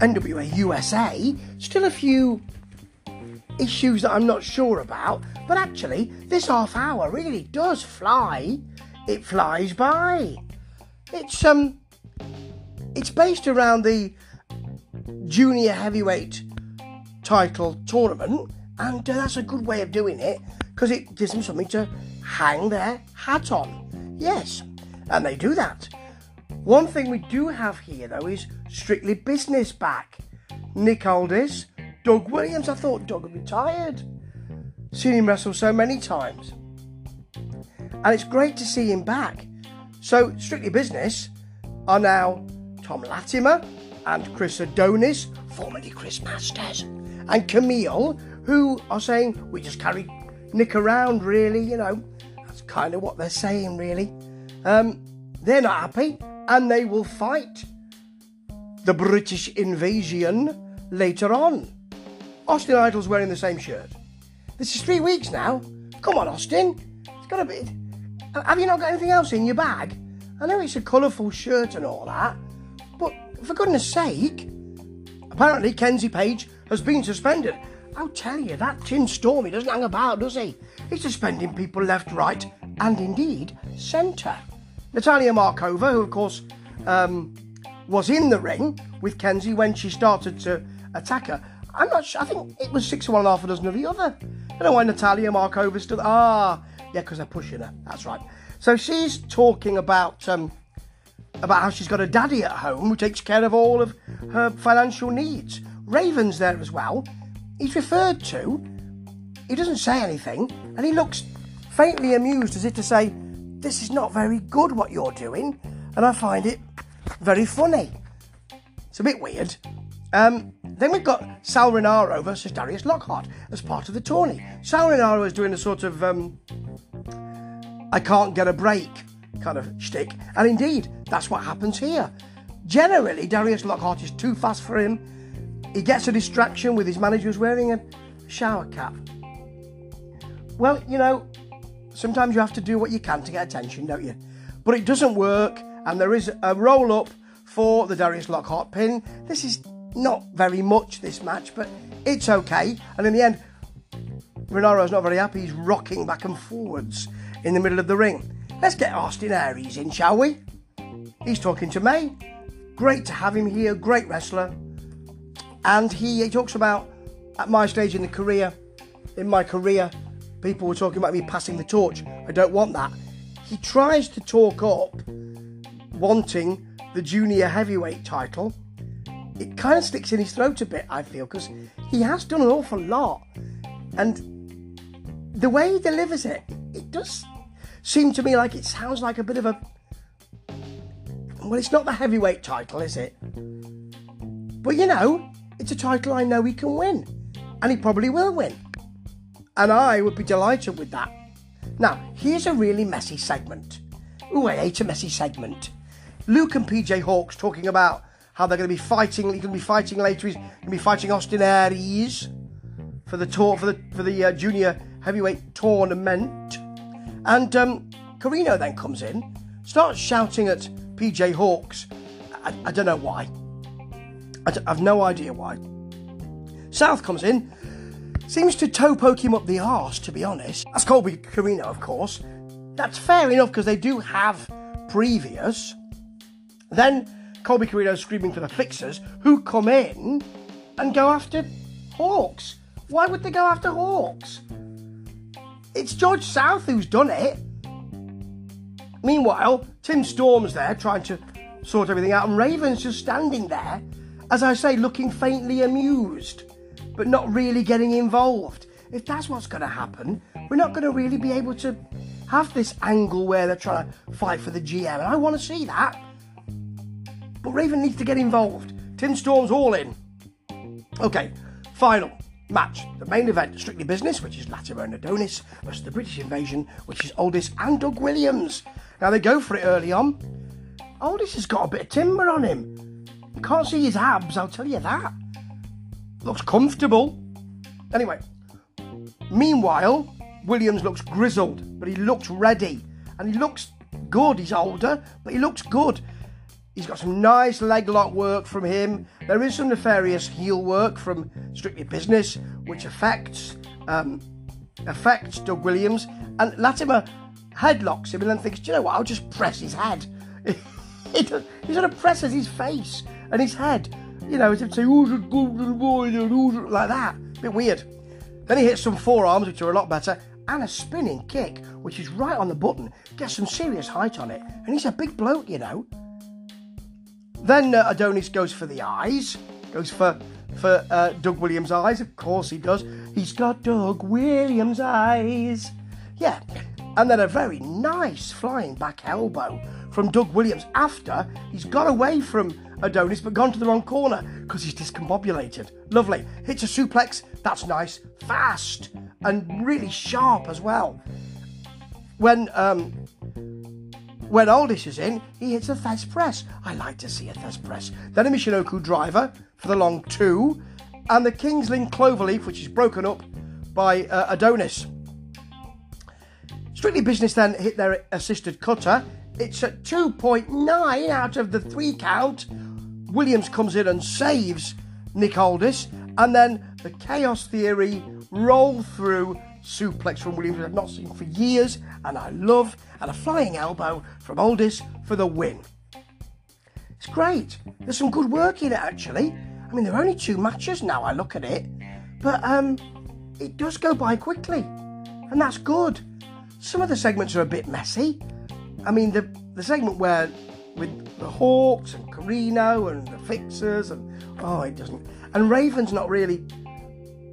NWA USA, still a few issues that I'm not sure about, but actually, this half hour really does fly. It flies by. It's um, it's based around the junior heavyweight title tournament, and uh, that's a good way of doing it because it gives them something to hang their hat on. Yes, and they do that. One thing we do have here though is strictly business back. Nick Aldis, Doug Williams. I thought Doug had retired. Seen him wrestle so many times. And it's great to see him back. So, Strictly Business are now Tom Latimer and Chris Adonis, formerly Chris Masters, and Camille, who are saying, we just carry Nick around, really, you know. That's kind of what they're saying, really. Um, they're not happy, and they will fight the British invasion later on. Austin Idol's wearing the same shirt. This is three weeks now. Come on, Austin. It's got to be. Have you not got anything else in your bag? I know it's a colourful shirt and all that, but for goodness sake, apparently Kenzie Paige has been suspended. I'll tell you, that Tim Stormy doesn't hang about, does he? He's suspending people left, right, and indeed centre. Natalia Markova, who of course um, was in the ring with Kenzie when she started to attack her. I'm not sure. I think it was six of one and a half a dozen of the other. I don't know why Natalia Markova stood. Ah, yeah, because they're pushing her. That's right. So she's talking about um, about how she's got a daddy at home who takes care of all of her financial needs. Raven's there as well. He's referred to. He doesn't say anything, and he looks faintly amused, as if to say, "This is not very good what you're doing," and I find it very funny. It's a bit weird. Um, then we've got Sal Rinauro versus Darius Lockhart as part of the tourney. Sal Rinauro is doing a sort of um, I can't get a break kind of shtick, and indeed, that's what happens here. Generally, Darius Lockhart is too fast for him. He gets a distraction with his manager's wearing a shower cap. Well, you know, sometimes you have to do what you can to get attention, don't you? But it doesn't work, and there is a roll up for the Darius Lockhart pin. This is not very much this match, but it's okay. And in the end, Rinauro's not very happy. He's rocking back and forwards in the middle of the ring. Let's get Austin Aries in, shall we? He's talking to May. Great to have him here, great wrestler. And he, he talks about at my stage in the career, in my career, people were talking about me passing the torch. I don't want that. He tries to talk up wanting the junior heavyweight title it kind of sticks in his throat a bit, I feel, because he has done an awful lot. And the way he delivers it, it does seem to me like it sounds like a bit of a. Well, it's not the heavyweight title, is it? But you know, it's a title I know he can win. And he probably will win. And I would be delighted with that. Now, here's a really messy segment. Oh, I hate a messy segment. Luke and PJ Hawx talking about how they're going to be fighting. He's going to be fighting later. He's going to be fighting Austin Aries for the tour for the for the uh, junior heavyweight tournament. And um, Corino then comes in, starts shouting at PJ Hawx. I, I don't know why. I I've no idea why. South comes in, seems to toe poke him up the arse, to be honest. That's Colby Corino, of course. That's fair enough because they do have previous. Then Colby Corino screaming for the fixers, who come in and go after Hawx. Why would they go after Hawx? It's George South who's done it. Meanwhile, Tim Storm's there trying to sort everything out, and Raven's just standing there, as I say, looking faintly amused, but not really getting involved. If that's what's going to happen, we're not going to really be able to have this angle where they're trying to fight for the GM, and I want to see that. But Raven needs to get involved. Tim Storm's all in. Okay, final match. The main event, strictly business, which is Latimer and Adonis, versus the British Invasion, which is Aldis and Doug Williams. Now they go for it early on. Aldis has got a bit of timber on him. You can't see his abs, I'll tell you that. Looks comfortable. Anyway, meanwhile, Williams looks grizzled, but he looks ready. And he looks good. He's older, but he looks good. He's got some nice leg lock work from him. There is some nefarious heel work from Strictly Business, which affects um, affects Doug Williams. And Latimer headlocks him and then thinks, Do you know what? I'll just press his head. he, does, he sort of presses his face and his head, you know, as if to say, Who's a golden boy? Like that. Bit weird. Then he hits some forearms, which are a lot better, and a spinning kick, which is right on the button, gets some serious height on it. And he's a big bloke, you know. Then uh, Adonis goes for the eyes, goes for for uh, Doug Williams' eyes. Of course he does. He's got Doug Williams' eyes. Yeah. And then a very nice flying back elbow from Doug Williams after he's got away from Adonis but gone to the wrong corner because he's discombobulated. Lovely. Hits a suplex. That's nice. Fast and really sharp as well. When um, when Aldis is in, he hits a Thesz press. I like to see a Thesz press. Then a Michinoku driver for the long two, and the King's Lynn Cloverleaf, which is broken up by uh, Adonis. Strictly Business then hit their assisted cutter. It's at 2.9 out of the three count. Williams comes in and saves Nick Aldis, and then the Chaos Theory roll through suplex from Williams I've not seen for years and I love, and a flying elbow from Aldis for the win. It's great. There's some good work in it actually. I mean, there are only two matches now. I look at it, but um, it does go by quickly, and that's good. Some of the segments are a bit messy. I mean, the the segment where with the Hawx and Corino and the Fixers and oh, it doesn't. And Raven's not really.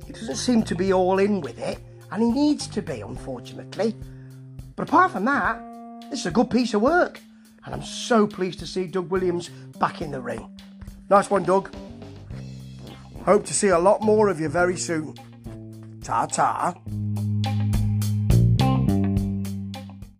He doesn't seem to be all in with it and he needs to be, unfortunately. But apart from that, this is a good piece of work, and I'm so pleased to see Doug Williams back in the ring. Nice one, Doug. Hope to see a lot more of you very soon. Ta ta.